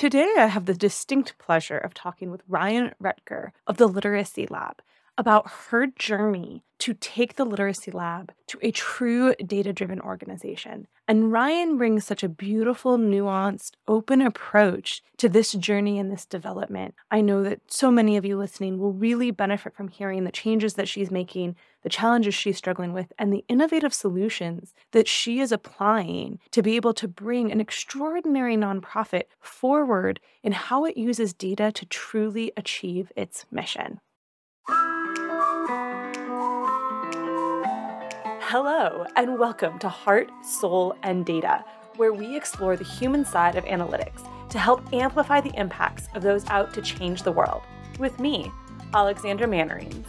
Today, I have the distinct pleasure of talking with Ryan Rutger of the Literacy Lab about her journey to take the Literacy Lab to a true data driven organization. And Ryan brings such a beautiful, nuanced, open approach to this journey and this development. I know that so many of you listening will really benefit from hearing the changes that she's making, the challenges she's struggling with, and the innovative solutions that she is applying to be able to bring an extraordinary nonprofit forward in how it uses data to truly achieve its mission. Hello, and welcome to Heart, Soul, and Data, where we explore the human side of analytics to help amplify the impacts of those out to change the world. With me, Alexandra Mannerings.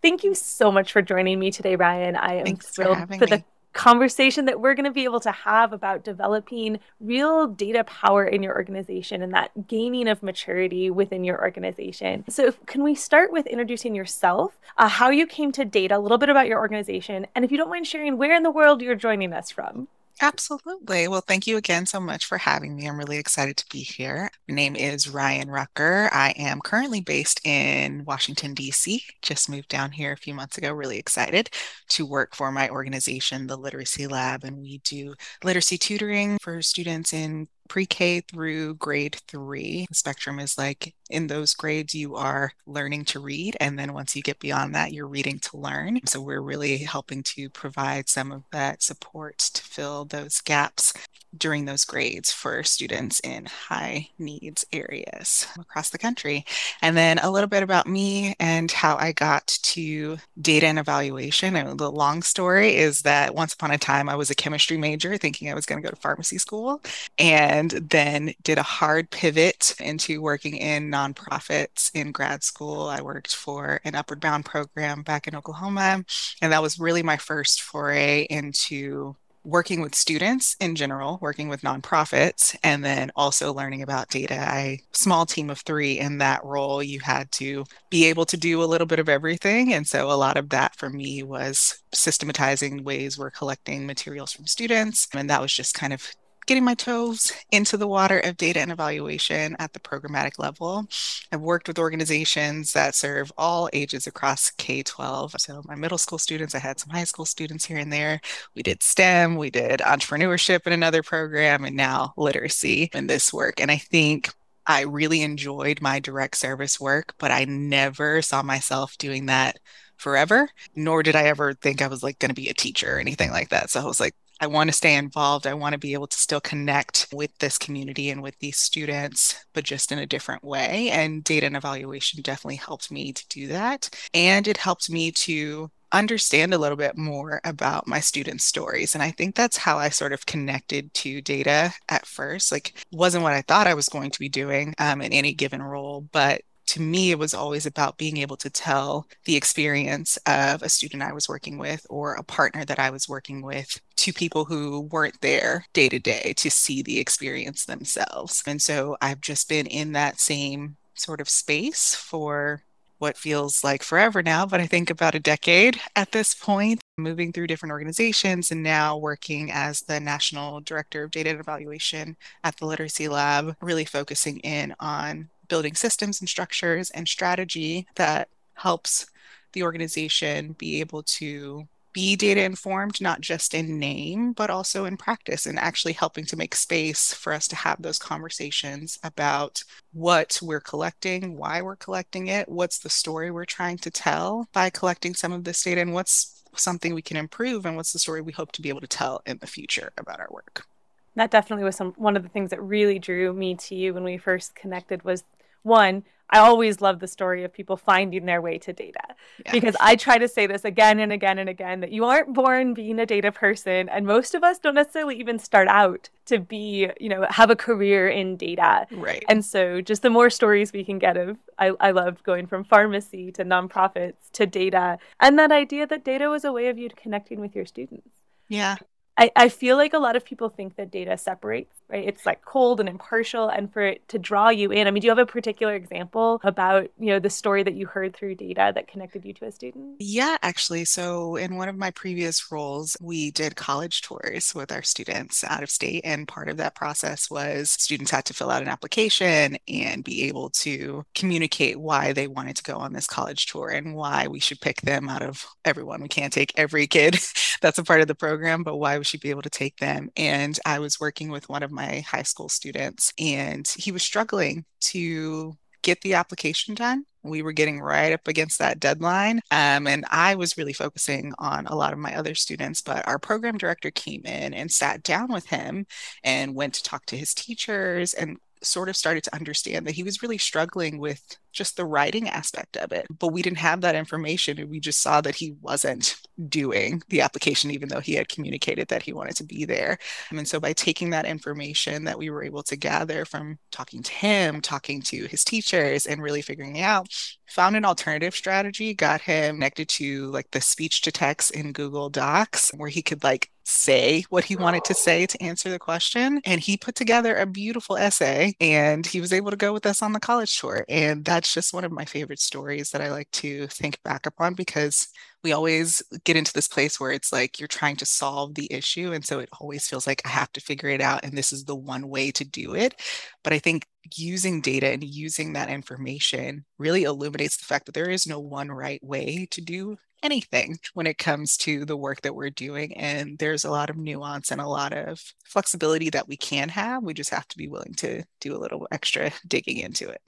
Thank you so much for joining me today, Ryan. I am Thanks thrilled for, for the conversation that we're going to be able to have about developing real data power in your organization and that gaining of maturity within your organization. So, can we start with introducing yourself, uh, how you came to data, a little bit about your organization, and if you don't mind sharing where in the world you're joining us from? Absolutely. Well, thank you again so much for having me. I'm really excited to be here. My name is Ryan Rucker. I am currently based in Washington, D.C. Just moved down here a few months ago. Really excited to work for my organization, the Literacy Lab. And we do literacy tutoring for students in pre-K through grade three. The spectrum is like in those grades, you are learning to read. And then once you get beyond that, you're reading to learn. So we're really helping to provide some of that support to fill those gaps during those grades for students in high needs areas across the country. And then a little bit about me and how I got to data and evaluation. And the long story is that once upon a time, I was a chemistry major thinking I was going to go to pharmacy school, and then did a hard pivot into working in nonprofits in grad school. I worked for an Upward Bound program back in Oklahoma, and that was really my first foray into working with students in general, working with nonprofits, and then also learning about data. I small team of three in that role. You had to be able to do a little bit of everything. And so a lot of that for me was systematizing ways we're collecting materials from students. And that was just kind of getting my toes into the water of data and evaluation at the programmatic level. I've worked with organizations that serve all ages across K 12. So, my middle school students, I had some high school students here and there. We did STEM, we did entrepreneurship in another program, and now literacy in this work. And I think I really enjoyed my direct service work, but I never saw myself doing that forever, nor did I ever think I was like going to be a teacher or anything like that. So I was like, I want to stay involved. I want to be able to still connect with this community and with these students, but just in a different way. And data and evaluation definitely helped me to do that. And it helped me to understand a little bit more about my students' stories. And I think that's how I sort of connected to data at first. Like, wasn't what I thought I was going to be doing um, in any given role, but to me, it was always about being able to tell the experience of a student I was working with or a partner that I was working with to people who weren't there day to day to see the experience themselves. And so I've just been in that same sort of space for what feels like forever now, but I think about a decade at this point, moving through different organizations and now working as the National Director of Data and Evaluation at the Literacy Lab, really focusing in on building systems and structures and strategy that helps the organization be able to be data informed, not just in name, but also in practice, and actually helping to make space for us to have those conversations about what we're collecting, why we're collecting it, what's the story we're trying to tell by collecting some of this data, and what's something we can improve, and what's the story we hope to be able to tell in the future about our work. That definitely was some one of the things that really drew me to you when we first connected was one, I always love the story of people finding their way to data yeah. because I try to say this again and again and again that you aren't born being a data person and most of us don't necessarily even start out to be, you know, have a career in data. Right. And so just the more stories we can get of I, I loved going from pharmacy to nonprofits to data and that idea that data was a way of you connecting with your students. Yeah. I, I feel like a lot of people think that data separates, right? It's like cold and impartial, and for it to draw you in. I mean, do you have a particular example about, you know, the story that you heard through data that connected you to a student? Yeah, actually. So, in one of my previous roles, we did college tours with our students out of state. And part of that process was students had to fill out an application and be able to communicate why they wanted to go on this college tour and why we should pick them out of everyone. We can't take every kid that's a part of the program, but why we should be able to take them. And I was working with one of my high school students, and he was struggling to get the application done. We were getting right up against that deadline. Um, and I was really focusing on a lot of my other students, but our program director came in and sat down with him and went to talk to his teachers and sort of started to understand that he was really struggling with just the writing aspect of it. But we didn't have that information. And we just saw that he wasn't doing the application, even though he had communicated that he wanted to be there. Um, and so by taking that information that we were able to gather from talking to him, talking to his teachers, and really figuring out, found an alternative strategy, got him connected to like the speech to text in Google Docs where he could like say what he wanted to say to answer the question. And he put together a beautiful essay and he was able to go with us on the college tour. And that that's just one of my favorite stories that I like to think back upon because we always get into this place where it's like you're trying to solve the issue. And so it always feels like I have to figure it out. And this is the one way to do it. But I think using data and using that information really illuminates the fact that there is no one right way to do anything when it comes to the work that we're doing. And there's a lot of nuance and a lot of flexibility that we can have. We just have to be willing to do a little extra digging into it.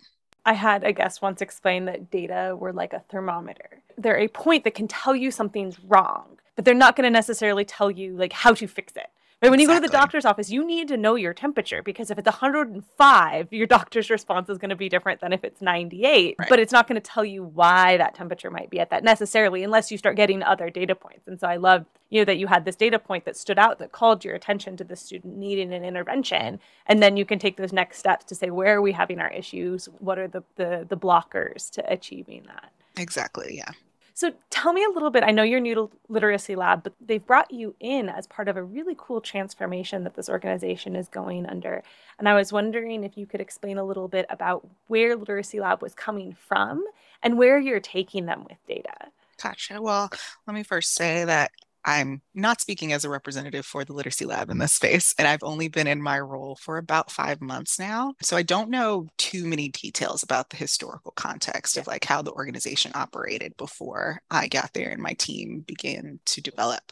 I had a guest once explain that data were like a thermometer. They're a point that can tell you something's wrong, but they're not going to necessarily tell you like how to fix it. Right? When exactly. you go to the doctor's office, you need to know your temperature because if it's 105, your doctor's response is going to be different than if it's 98. Right. But it's not going to tell you why that temperature might be at that necessarily unless you start getting other data points. And so I love you know that you had this data point that stood out that called your attention to the student needing an intervention and then you can take those next steps to say where are we having our issues what are the the, the blockers to achieving that exactly yeah so tell me a little bit. I know you're new to Literacy Lab, but they've brought you in as part of a really cool transformation that this organization is going under. And I was wondering if you could explain a little bit about where Literacy Lab was coming from and where you're taking them with data. Gotcha. Well, let me first say that I'm not speaking as a representative for the Literacy Lab in this space, and I've only been in my role for about five months now. So I don't know too many details about the historical context of like how the organization operated before I got there and my team began to develop.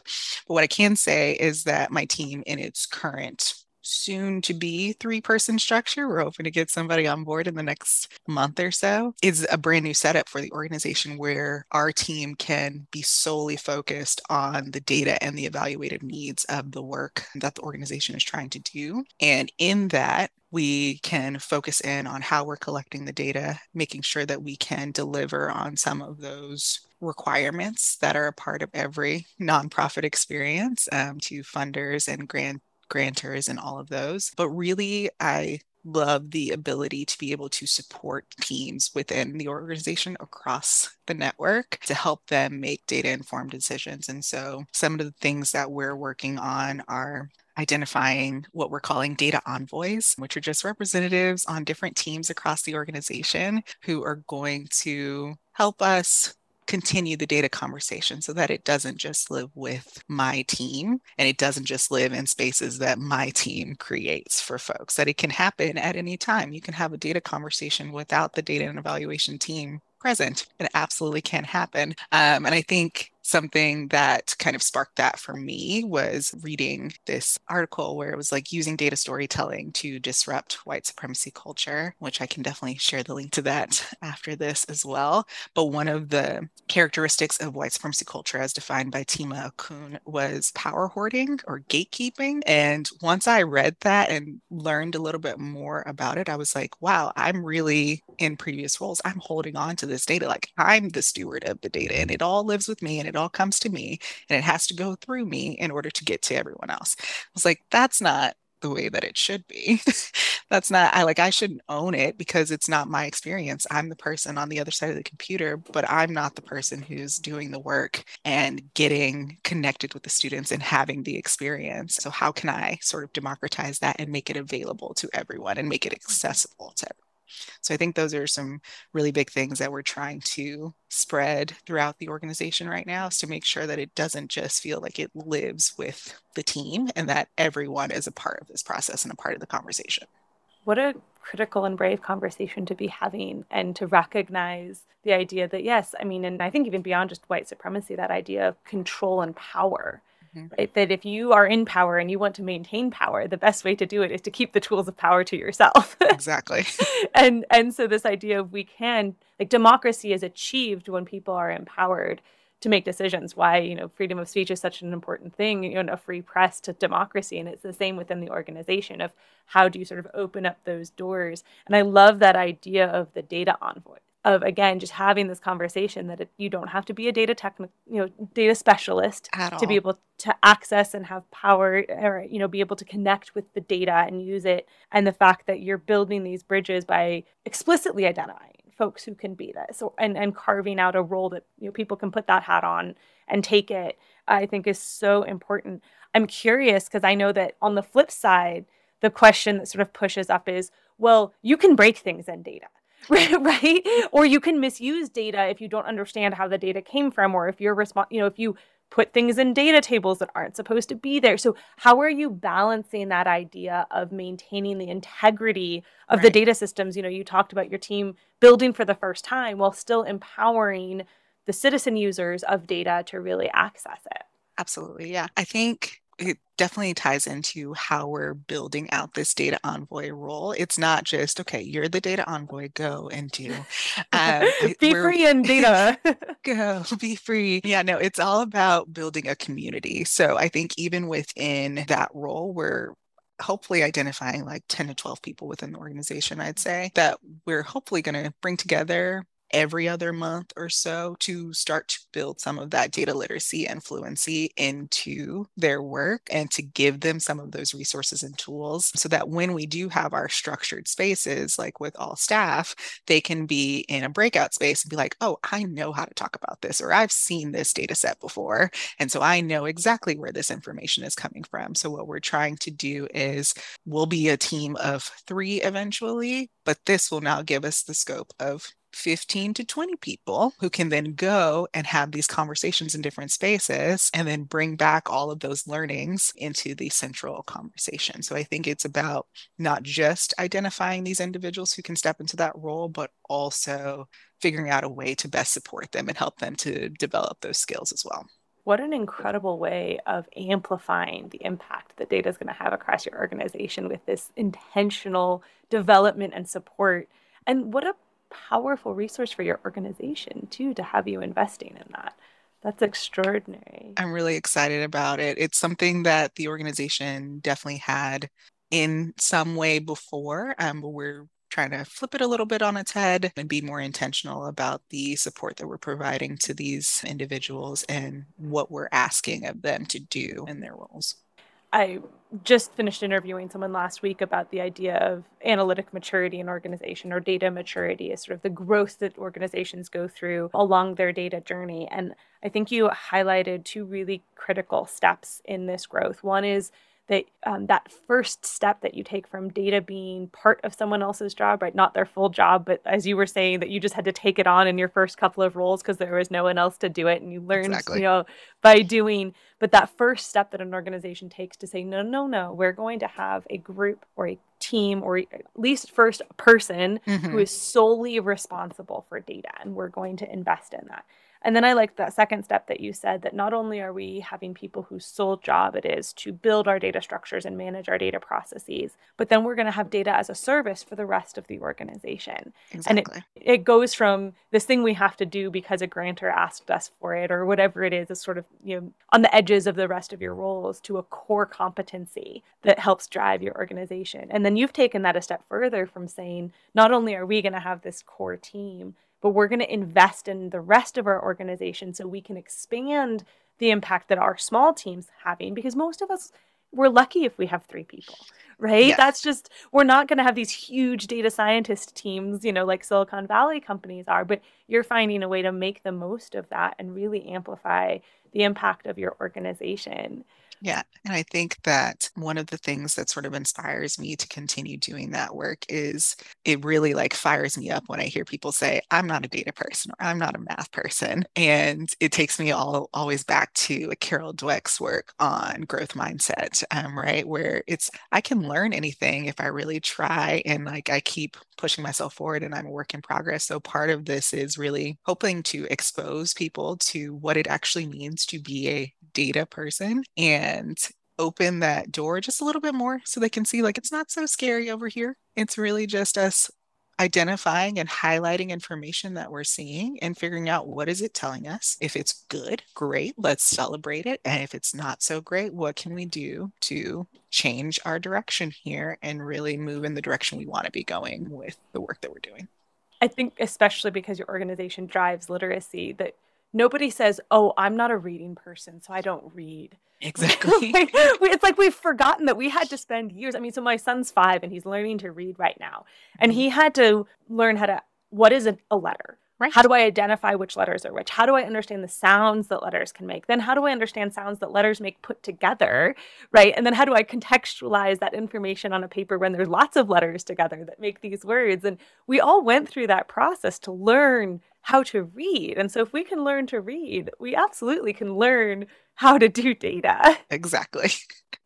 But what I can say is that my team in its current soon to be three person structure. We're hoping to get somebody on board in the next month or so. Is a brand new setup for the organization where our team can be solely focused on the data and the evaluated needs of the work that the organization is trying to do. And in that, we can focus in on how we're collecting the data, making sure that we can deliver on some of those requirements that are a part of every nonprofit experience um, to funders and grant grantors and all of those. But really, I love the ability to be able to support teams within the organization across the network to help them make data informed decisions. And so some of the things that we're working on are identifying what we're calling data envoys, which are just representatives on different teams across the organization who are going to help us continue the data conversation so that it doesn't just live with my team and it doesn't just live in spaces that my team creates for folks, that it can happen at any time. You can have a data conversation without the data and evaluation team present. It absolutely can happen. Um, and I think something that kind of sparked that for me was reading this article where it was like using data storytelling to disrupt white supremacy culture, which I can definitely share the link to that after this as well. But one of the characteristics of white supremacy culture, as defined by Tema Okun, was power hoarding or gatekeeping. And once I read that and learned a little bit more about it, I was like, wow, I'm really in previous roles, I'm holding on to this data. Like I'm the steward of the data and it all lives with me and it it all comes to me and it has to go through me in order to get to everyone else. I was like, that's not the way that it should be. That's not, I like, I shouldn't own it because it's not my experience. I'm the person on the other side of the computer, but I'm not the person who's doing the work and getting connected with the students and having the experience. So, how can I sort of democratize that and make it available to everyone and make it accessible to everyone? So I think those are some really big things that we're trying to spread throughout the organization right now is to make sure that it doesn't just feel like it lives with the team and that everyone is a part of this process and a part of the conversation. What a critical and brave conversation to be having and to recognize the idea that yes, I mean, and I think even beyond just white supremacy, that idea of control and power Mm-hmm. Right? That if you are in power and you want to maintain power, the best way to do it is to keep the tools of power to yourself. exactly. and and so this idea of we can like democracy is achieved when people are empowered to make decisions. Why you know freedom of speech is such an important thing. You know, a free press to democracy, and it's the same within the organization of how do you sort of open up those doors. And I love that idea of the data envoy of again just having this conversation that it, you don't have to be a data tech you know data specialist to be able to access and have power or you know be able to connect with the data and use it. And the fact that you're building these bridges by explicitly identifying folks who can be this or, and and carving out a role that you know people can put that hat on and take it i think is so important. I'm curious because i know that on the flip side the question that sort of pushes up is well you can break things in data right? Or you can misuse data if you don't understand how the data came from or if you're respon- you know if you put things in data tables that aren't supposed to be there. So how are you balancing that idea of maintaining the integrity of right. the data systems? You know you talked about your team building for the first time while still empowering the citizen users of data to really access it. Absolutely yeah. I think it definitely ties into how we're building out this data envoy role. It's not just, okay, you're the data envoy, go and do. Um, be free in data. go, be free. Yeah, no, it's all about building a community. So I think even within that role, we're hopefully identifying like 10 to 12 people within the organization, I'd say, that we're hopefully going to bring together every other month or so to start to build some of that data literacy and fluency into their work and to give them some of those resources and tools so that when we do have our structured spaces, like with all staff, they can be in a breakout space and be like, oh, I know how to talk about this, or I've seen this data set before. And so I know exactly where this information is coming from. So what we're trying to do is we'll be a team of three eventually, but this will now give us the scope of 15 to 20 people who can then go and have these conversations in different spaces and then bring back all of those learnings into the central conversation. So I think it's about not just identifying these individuals who can step into that role, but also figuring out a way to best support them and help them to develop those skills as well. What an incredible way of amplifying the impact that data is going to have across your organization with this intentional development and support. And what a powerful resource for your organization too to have you investing in that. That's extraordinary. I'm really excited about it. It's something that the organization definitely had in some way before, um, but we're trying to flip it a little bit on its head and be more intentional about the support that we're providing to these individuals and what we're asking of them to do in their roles. I just finished interviewing someone last week about the idea of analytic maturity in organization or data maturity is sort of the growth that organizations go through along their data journey. And I think you highlighted two really critical steps in this growth. One is that um, that first step that you take from data being part of someone else's job, right? Not their full job, but as you were saying, that you just had to take it on in your first couple of roles because there was no one else to do it, and you learned, exactly. you know, by doing. But that first step that an organization takes to say, no, no, no, we're going to have a group or a team or at least first person mm-hmm. who is solely responsible for data, and we're going to invest in that. And then I liked that second step that you said that not only are we having people whose sole job it is to build our data structures and manage our data processes, but then we're going to have data as a service for the rest of the organization. Exactly. And it, it goes from this thing we have to do because a grantor asked us for it or whatever it is, is sort of, you know, on the edges of the rest of your roles to a core competency that helps drive your organization. And then you've taken that a step further from saying, not only are we going to have this core team, but we're going to invest in the rest of our organization so we can expand the impact that our small teams having because most of us we're lucky if we have three people right yes. that's just we're not going to have these huge data scientist teams you know like silicon valley companies are but you're finding a way to make the most of that and really amplify the impact of your organization yeah. And I think that one of the things that sort of inspires me to continue doing that work is it really like fires me up when I hear people say, I'm not a data person or I'm not a math person. And it takes me all always back to Carol Dweck's work on growth mindset, um, right? Where it's, I can learn anything if I really try and like I keep pushing myself forward and I'm a work in progress. So part of this is really hoping to expose people to what it actually means to be a data person and open that door just a little bit more so they can see like it's not so scary over here. It's really just us identifying and highlighting information that we're seeing and figuring out what is it telling us. If it's good great let's celebrate it. And if it's not so great what can we do to change our direction here and really move in the direction we want to be going with the work that we're doing? I think especially because your organization drives literacy that nobody says, "Oh, I'm not a reading person, so I don't read." Exactly. it's like we've forgotten that we had to spend years. I mean, so my son's 5 and he's learning to read right now. And mm-hmm. he had to learn how to what is a, a letter? Right. How do I identify which letters are which? How do I understand the sounds that letters can make? Then how do I understand sounds that letters make put together? Right. And then how do I contextualize that information on a paper when there's lots of letters together that make these words? And we all went through that process to learn how to read. And so if we can learn to read, we absolutely can learn how to do data. Exactly.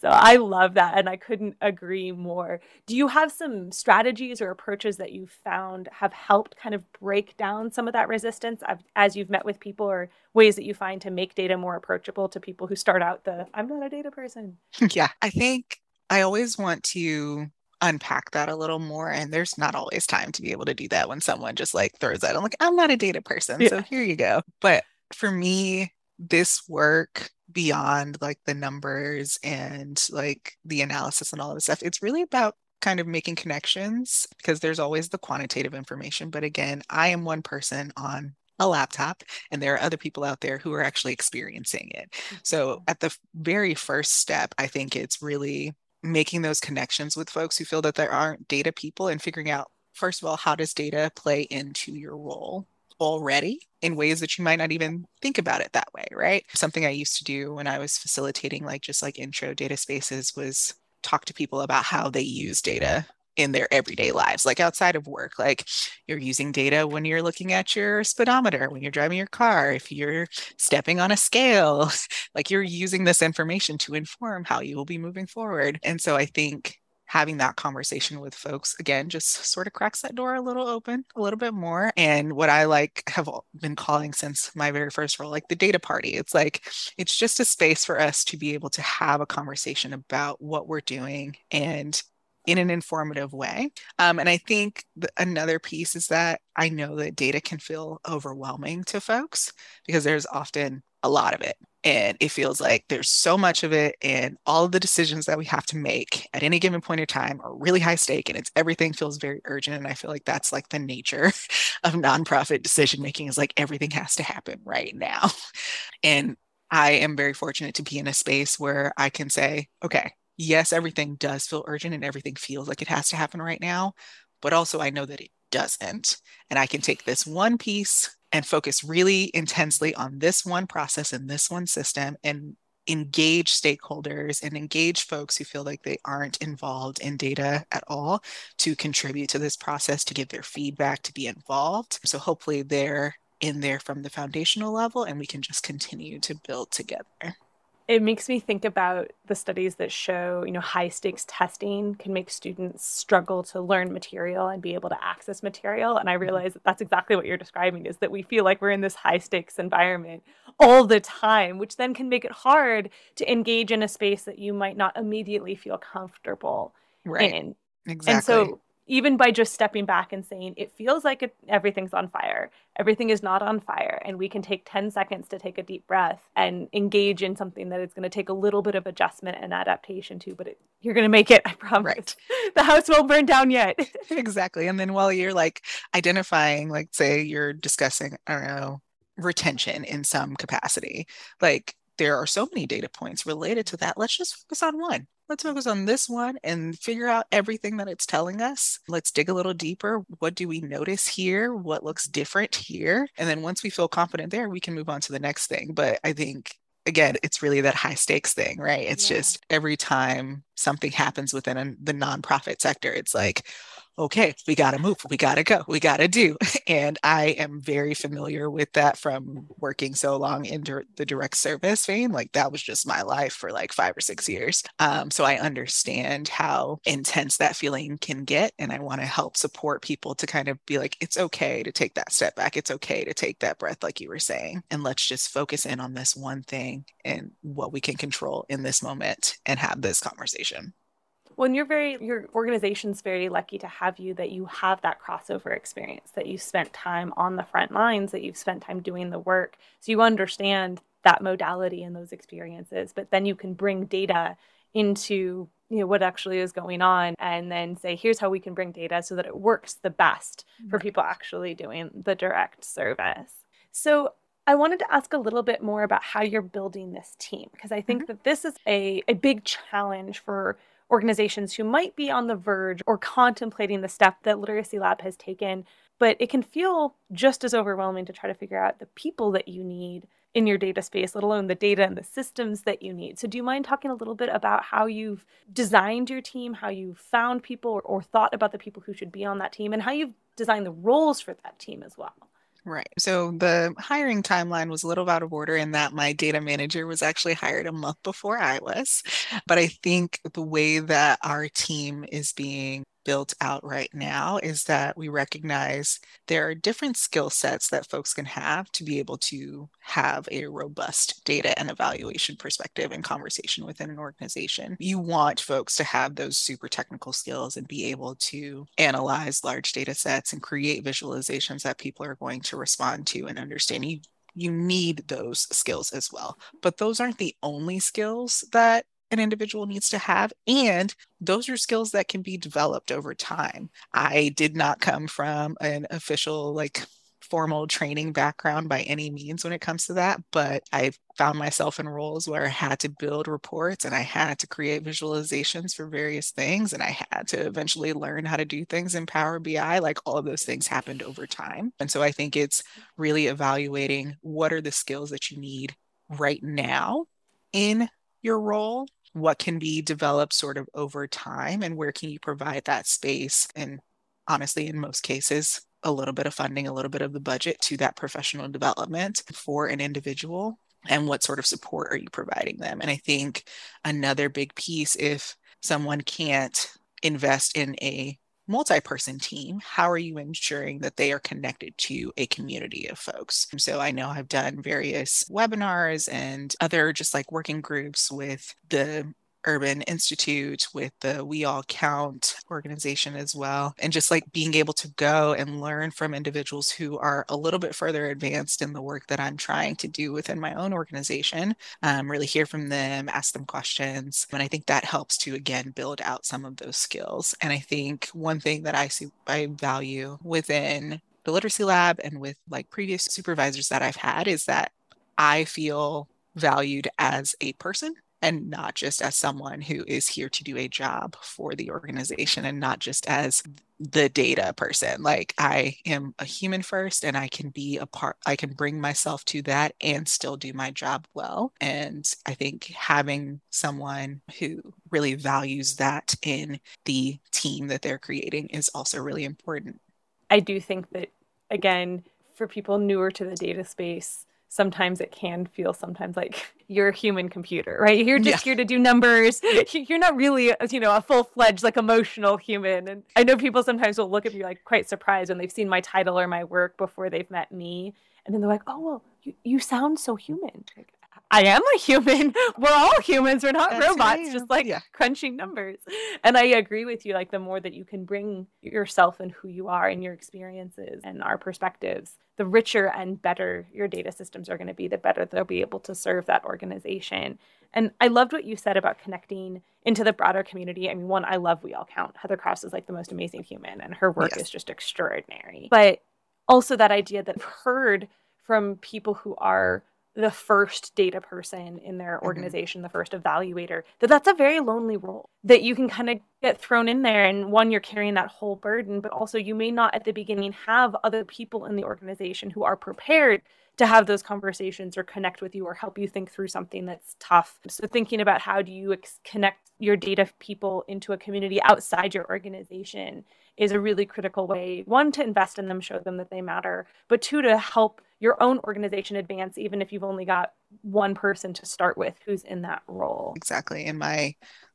so I love that and I couldn't agree more. Do you have some strategies or approaches that you found have helped kind of break down some of that resistance as you've met with people or ways that you find to make data more approachable to people who start out the I'm not a data person? Yeah, I think I always want to unpack that a little more. And there's not always time to be able to do that when someone just like throws that. I'm like, I'm not a data person. Yeah. So here you go. But for me, this work beyond like the numbers and like the analysis and all of the stuff, it's really about kind of making connections because there's always the quantitative information. But again, I am one person on a laptop and there are other people out there who are actually experiencing it. So mm-hmm. at the very first step, I think it's really making those connections with folks who feel that there aren't data people and figuring out first of all how does data play into your role already in ways that you might not even think about it that way right something i used to do when i was facilitating like just like intro data spaces was talk to people about how they use data in their everyday lives, like outside of work. Like you're using data when you're looking at your speedometer, when you're driving your car, if you're stepping on a scale, like you're using this information to inform how you will be moving forward. And so I think having that conversation with folks again just sort of cracks that door a little open a little bit more and what i like have been calling since my very first role like the data party it's like it's just a space for us to be able to have a conversation about what we're doing and in an informative way. Um, and I think another piece is that I know that data can feel overwhelming to folks because there's often a lot of it. And it feels like there's so much of it, and all of the decisions that we have to make at any given point in time are really high stake, and it's everything feels very urgent. And I feel like that's like the nature of nonprofit decision making is like everything has to happen right now. And I am very fortunate to be in a space where I can say, okay, yes, everything does feel urgent and everything feels like it has to happen right now, but also I know that it doesn't. And I can take this one piece and focus really intensely on this one process and this one system and engage stakeholders and engage folks who feel like they aren't involved in data at all to contribute to this process, to give their feedback, to be involved. So hopefully they're in there from the foundational level and we can just continue to build together it makes me think about the studies that show you know high stakes testing can make students struggle to learn material and be able to access material and i mm-hmm. realize that that's exactly what you're describing is that we feel like we're in this high stakes environment all the time which then can make it hard to engage in a space that you might not immediately feel comfortable right. in exactly and so even by just stepping back and saying it feels like it, everything's on fire. Everything is not on fire and we can take 10 seconds to take a deep breath and engage in something that is going to take a little bit of adjustment and adaptation to but it, you're going to make it i promise. Right. the house won't burn down yet. Exactly and then while you're like identifying like say you're discussing i don't know retention in some capacity like there are so many data points related to that. Let's just focus on one. Let's focus on this one and figure out everything that it's telling us. Let's dig a little deeper. What do we notice here? What looks different here? And then once we feel confident there, we can move on to the next thing. But I think again, it's really that high stakes thing, right? It's yeah. just every time something happens within a, the nonprofit sector, it's like, okay, we got to move, we got to go, we got to do. And I am very familiar with that from working so long in the direct service vein. Like that was just my life for like five or six years. Um, so I understand how intense that feeling can get. And I want to help support people to kind of be like, it's okay to take that step back. It's okay to take that breath, like you were saying. And let's just focus in on this one thing and what we can control in this moment and have this conversation. When you're very, your organization's very lucky to have you that you have that crossover experience, that you spent time on the front lines, that you've spent time doing the work. So you understand that modality and those experiences, but then you can bring data into you know what actually is going on and then say here's how we can bring data so that it works the best for people actually doing the direct service so I wanted to ask a little bit more about how you're building this team because I think mm-hmm. that this is a, a big challenge for organizations who might be on the verge or contemplating the step that Literacy Lab has taken, but it can feel just as overwhelming to try to figure out the people that you need in your data space, let alone the data and the systems that you need. So, do you mind talking a little bit about how you've designed your team, how you found people or, or thought about the people who should be on that team, and how you've designed the roles for that team as well? Right. So the hiring timeline was a little out of order in that my data manager was actually hired a month before I was. But I think the way that our team is being built out right now is that we recognize there are different skill sets that folks can have to be able to have a robust data and evaluation perspective and conversation within an organization. You want folks to have those super technical skills and be able to analyze large data sets and create visualizations that people are going to respond to and understand. You you need those skills as well. But those aren't the only skills that an individual needs to have. And those are skills that can be developed over time. I did not come from an official, like, formal training background by any means when it comes to that, but I found myself in roles where I had to build reports and I had to create visualizations for various things and I had to eventually learn how to do things in Power BI. Like all of those things happened over time. And so I think it's really evaluating what are the skills that you need right now in your role what can be developed sort of over time and where can you provide that space and honestly in most cases a little bit of funding a little bit of the budget to that professional development for an individual? And what sort of support are you providing them? And i think another big piece if someone can't invest in a multi-person team how are you ensuring that they are connected to a community of folks? So i know i've done various webinars and other just like working groups with the Urban Institute, with the We All Count organization as well, and just like being able to go and learn from individuals who are a little bit further advanced in the work that I'm trying to do within my own organization, um, really hear from them, ask them questions. And I think that helps to, again, build out some of those skills. And I think one thing that I see, I value within the literacy lab and with like previous supervisors that I've had is that I feel valued as a person and not just as someone who is here to do a job for the organization and not just as the data person. Like I am a human first and I can be a part, I can bring myself to that and still do my job well. And I think having someone who really values that in the team that they're creating is also really important. I do think that, again, for people newer to the data space, sometimes it can feel sometimes like you're a human computer, right? You're just yeah. here to do numbers. You're not really, uh, you know, a full fledged like emotional human. And I know people sometimes will look at me like quite surprised when they've seen my title or my work before they've met me, and then they're like, "Oh, well, you, you sound so human." Like, I am a human. We're all humans. We're not That's robots, just like yeah. crunching numbers. And I agree with you. Like, the more that you can bring yourself and who you are and your experiences and our perspectives, the richer and better your data systems are going to be, the better they'll be able to serve that organization. And I loved what you said about connecting into the broader community. I mean, one, I love We All Count. Heather Krause is like the most amazing human, and her work yes. is just extraordinary. But also that idea that I've heard from people who are the first data person in their mm-hmm. organization, mm-hmm. the first evaluator, that that's a very lonely role that you can kind of get thrown in there. And one, you're carrying that whole burden, but also you may not at the beginning have other people in the organization who are prepared to have those conversations or connect with you or help you think through something that's tough. So, thinking about how do you ex- connect your data people into a community outside your organization is a really critical way one to invest in them show them that they matter but two to help your own organization advance even if you've only got one person to start with who's in that role exactly in my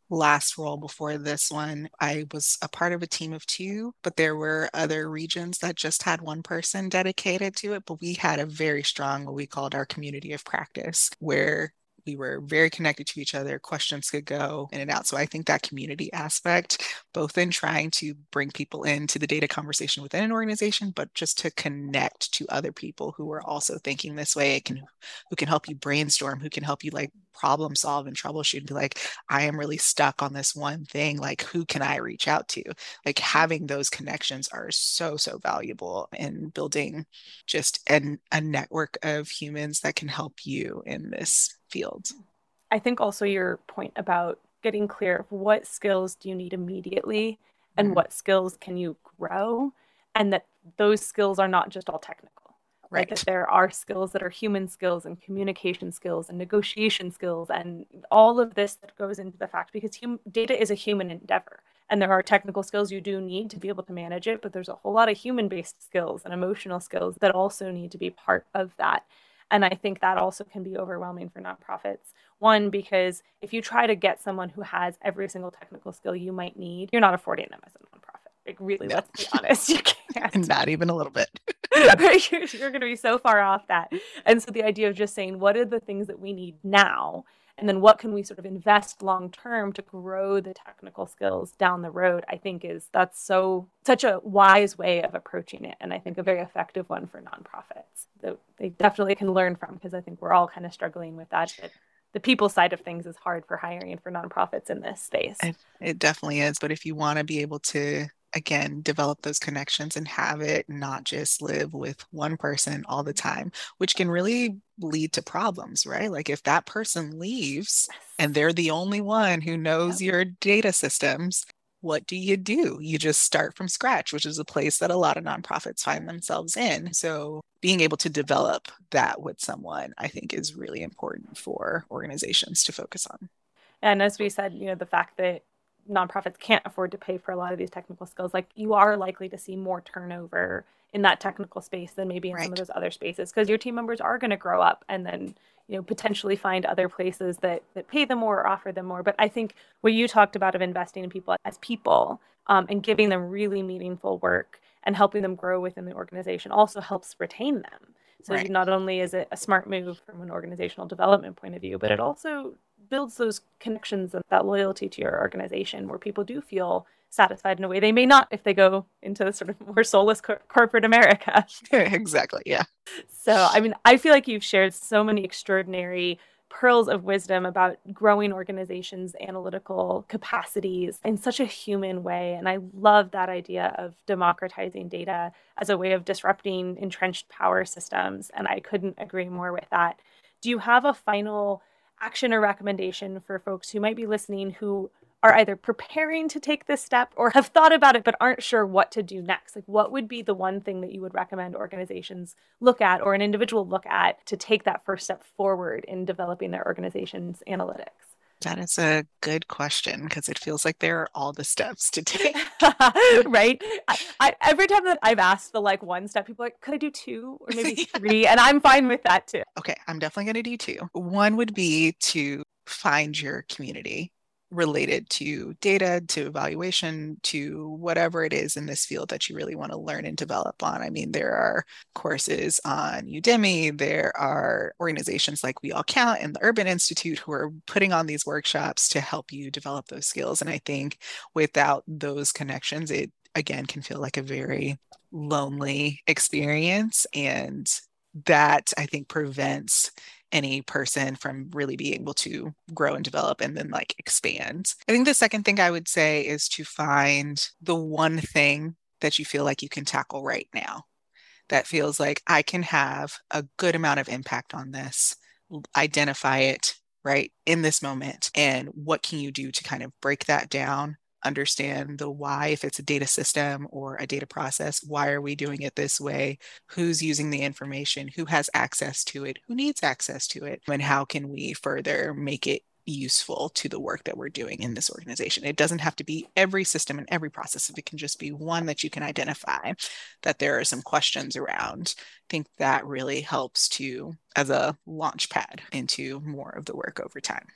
last role before this one, I was a part of a team of two, but there were other regions that just had one person dedicated to it. But we had a very strong, what we called our community of practice, where we were very connected to each other. Questions could go in and out. So I think that community aspect, both in trying to bring people into the data conversation within an organization, but just to connect to other people who are also thinking this way, can who can help you brainstorm, who can help you like problem solve and troubleshoot and be like, I am really stuck on this one thing. Like, who can I reach out to? Like having those connections are so, so valuable in building just an, a network of humans that can help you in this field. I think also your point about getting clear of what skills do you need immediately and mm-hmm. what skills can you grow and that those skills are not just all technical right that there are skills that are human skills and communication skills and negotiation skills and all of this that goes into the fact because hum- data is a human endeavor and there are technical skills you do need to be able to manage it but there's a whole lot of human based skills and emotional skills that also need to be part of that and I think that also can be overwhelming for nonprofits. One, because if you try to get someone who has every single technical skill you might need, you're not affording them as a nonprofit. Like, really, no. let's be honest, you can't. Not even a little bit. you're, you're going to be so far off that. And so the idea of just saying, what are the things that we need now? And then what can we sort of invest long term to grow the technical skills down the road? I think is that's so such a wise way of approaching it. And I think a very effective one for nonprofits that they definitely can learn from because I think we're all kind of struggling with that. But the people side of things is hard for hiring for nonprofits in this space. It, it definitely is. But if you want to be able to again develop those connections and have it not just live with one person all the time which can really lead to problems right? Like if that person leaves and they're the only one who knows yep. your data systems what do you do? You just start from scratch which is a place that a lot of nonprofits find themselves in. So being able to develop that with someone i think is really important for organizations to focus on. And as we said you know the fact that nonprofits can't afford to pay for a lot of these technical skills, like you are likely to see more turnover in that technical space than maybe in right. some of those other spaces because your team members are going to grow up and then you know potentially find other places that that pay them more or offer them more but i think what you talked about of investing in people as people um, and giving them really meaningful work and helping them grow within the organization also helps retain them so right. not only is it a smart move from an organizational development point of view but it also builds those connections and that loyalty to your organization where people do feel satisfied in a way they may not if they go into the sort of more soulless co- corporate America. exactly. Yeah. So, I mean, I feel like you've shared so many extraordinary pearls of wisdom about growing organizations' analytical capacities in such a human way. And I love that idea of democratizing data as a way of disrupting entrenched power systems. And I couldn't agree more with that. Do you have a final action or recommendation for folks who might be listening who are either preparing to take this step or have thought about it but aren't sure what to do next. Like what would be the one thing that you would recommend organizations look at or an individual look at to take that first step forward in developing their organization's analytics that is a good question because it feels like there are all the steps to take. right? I, I, every time that I've asked the like one step, people are like, could I do two or maybe three? And I'm fine with that too. Okay, I'm definitely going to do two. One would be to find your community related to data, to evaluation, to whatever it is in this field that you really want to learn and develop on. I mean, there are courses on Udemy, there are organizations like We All Count and the Urban Institute who are putting on these workshops to help you develop those skills. And I think without those connections, it again can feel like a very lonely experience. And that I think prevents any person from really being able to grow and develop and then like expand. I think the second thing I would say is to find the one thing that you feel like you can tackle right now that feels like I can have a good amount of impact on this identify it right in this moment and what can you do to kind of break that down understand the why if it's a data system or a data process why are we doing it this way who's using the information who has access to it who needs access to it and how can we further make it useful to the work that we're doing in this organization. It doesn't have to be every system and every process. If it can just be one that you can identify that there are some questions around, I think that really helps to as a launch pad into more of the work over time.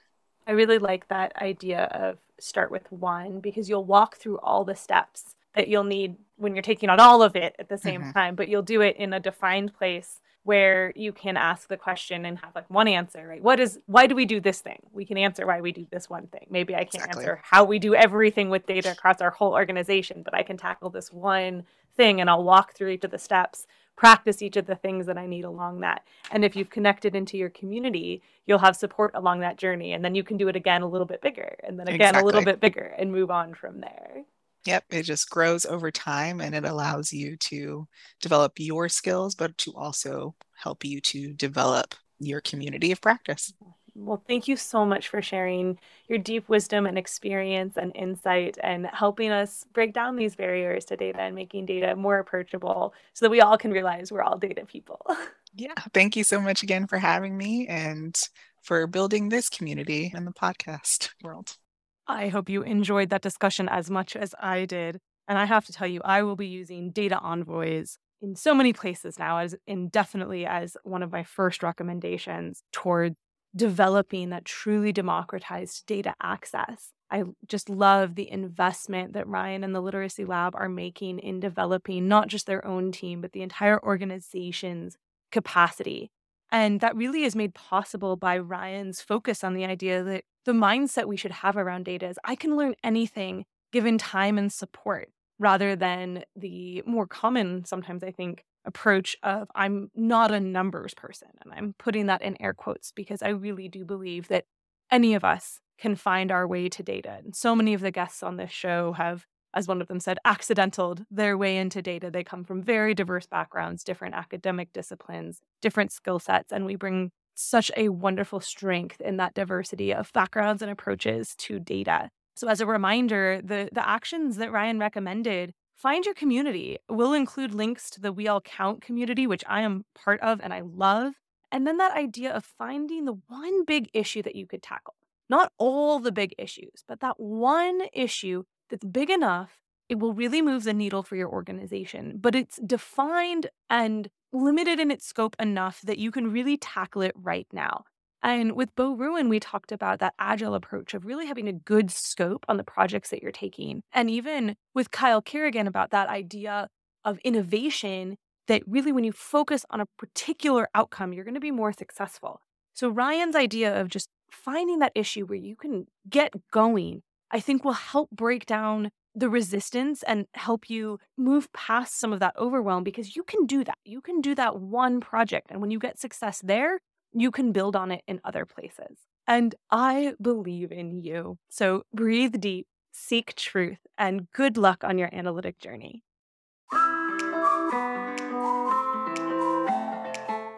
I really like that idea of start with one because you'll walk through all the steps that you'll need when you're taking on all of it at the same mm-hmm. time, but you'll do it in a defined place where you can ask the question and have like one answer, right? What is why do we do this thing? We can answer why we do this one thing. Maybe I can't exactly. answer how we do everything with data across our whole organization, but I can tackle this one thing and I'll walk through each of the steps, practice each of the things that I need along that. And if you've connected into your community, you'll have support along that journey and then you can do it again a little bit bigger and then again exactly. a little bit bigger and move on from there. Yep, it just grows over time and it allows you to develop your skills, but to also help you to develop your community of practice. Well, thank you so much for sharing your deep wisdom and experience and insight and helping us break down these barriers to data and making data more approachable so that we all can realize we're all data people. Yeah, thank you so much again for having me and for building this community in the podcast world. I hope you enjoyed that discussion as much as I did. And I have to tell you, I will be using data envoys in so many places now, as indefinitely as one of my first recommendations toward developing that truly democratized data access. I just love the investment that Ryan and the Literacy Lab are making in developing not just their own team, but the entire organization's capacity. And that really is made possible by Ryan's focus on the idea that the mindset we should have around data is I can learn anything given time and support rather than the more common, sometimes I think, approach of I'm not a numbers person. And I'm putting that in air quotes because I really do believe that any of us can find our way to data. And so many of the guests on this show have, as one of them said, accidental their way into data. They come from very diverse backgrounds, different academic disciplines, different skill sets, and we bring such a wonderful strength in that diversity of backgrounds and approaches to data. So, as a reminder, the, the actions that Ryan recommended find your community. We'll include links to the We All Count community, which I am part of and I love. And then that idea of finding the one big issue that you could tackle. Not all the big issues, but that one issue that's big enough, it will really move the needle for your organization. But it's defined and limited in its scope enough that you can really tackle it right now. And with Bo Ruin, we talked about that agile approach of really having a good scope on the projects that you're taking. And even with Kyle Kerrigan about that idea of innovation, that really when you focus on a particular outcome, you're going to be more successful. So Ryan's idea of just finding that issue where you can get going, I think will help break down the resistance and help you move past some of that overwhelm because you can do that. You can do that one project. And when you get success there, you can build on it in other places. And I believe in you. So breathe deep, seek truth, and good luck on your analytic journey.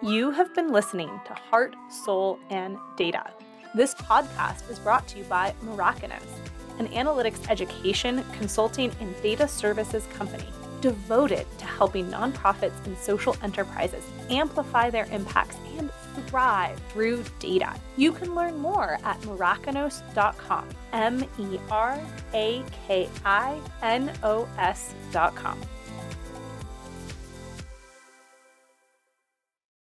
You have been listening to Heart, Soul, and Data. This podcast is brought to you by Merakinos an analytics education, consulting, and data services company devoted to helping nonprofits and social enterprises amplify their impacts and thrive through data. You can learn more at merakinos.com. M E R A K I N O S.com.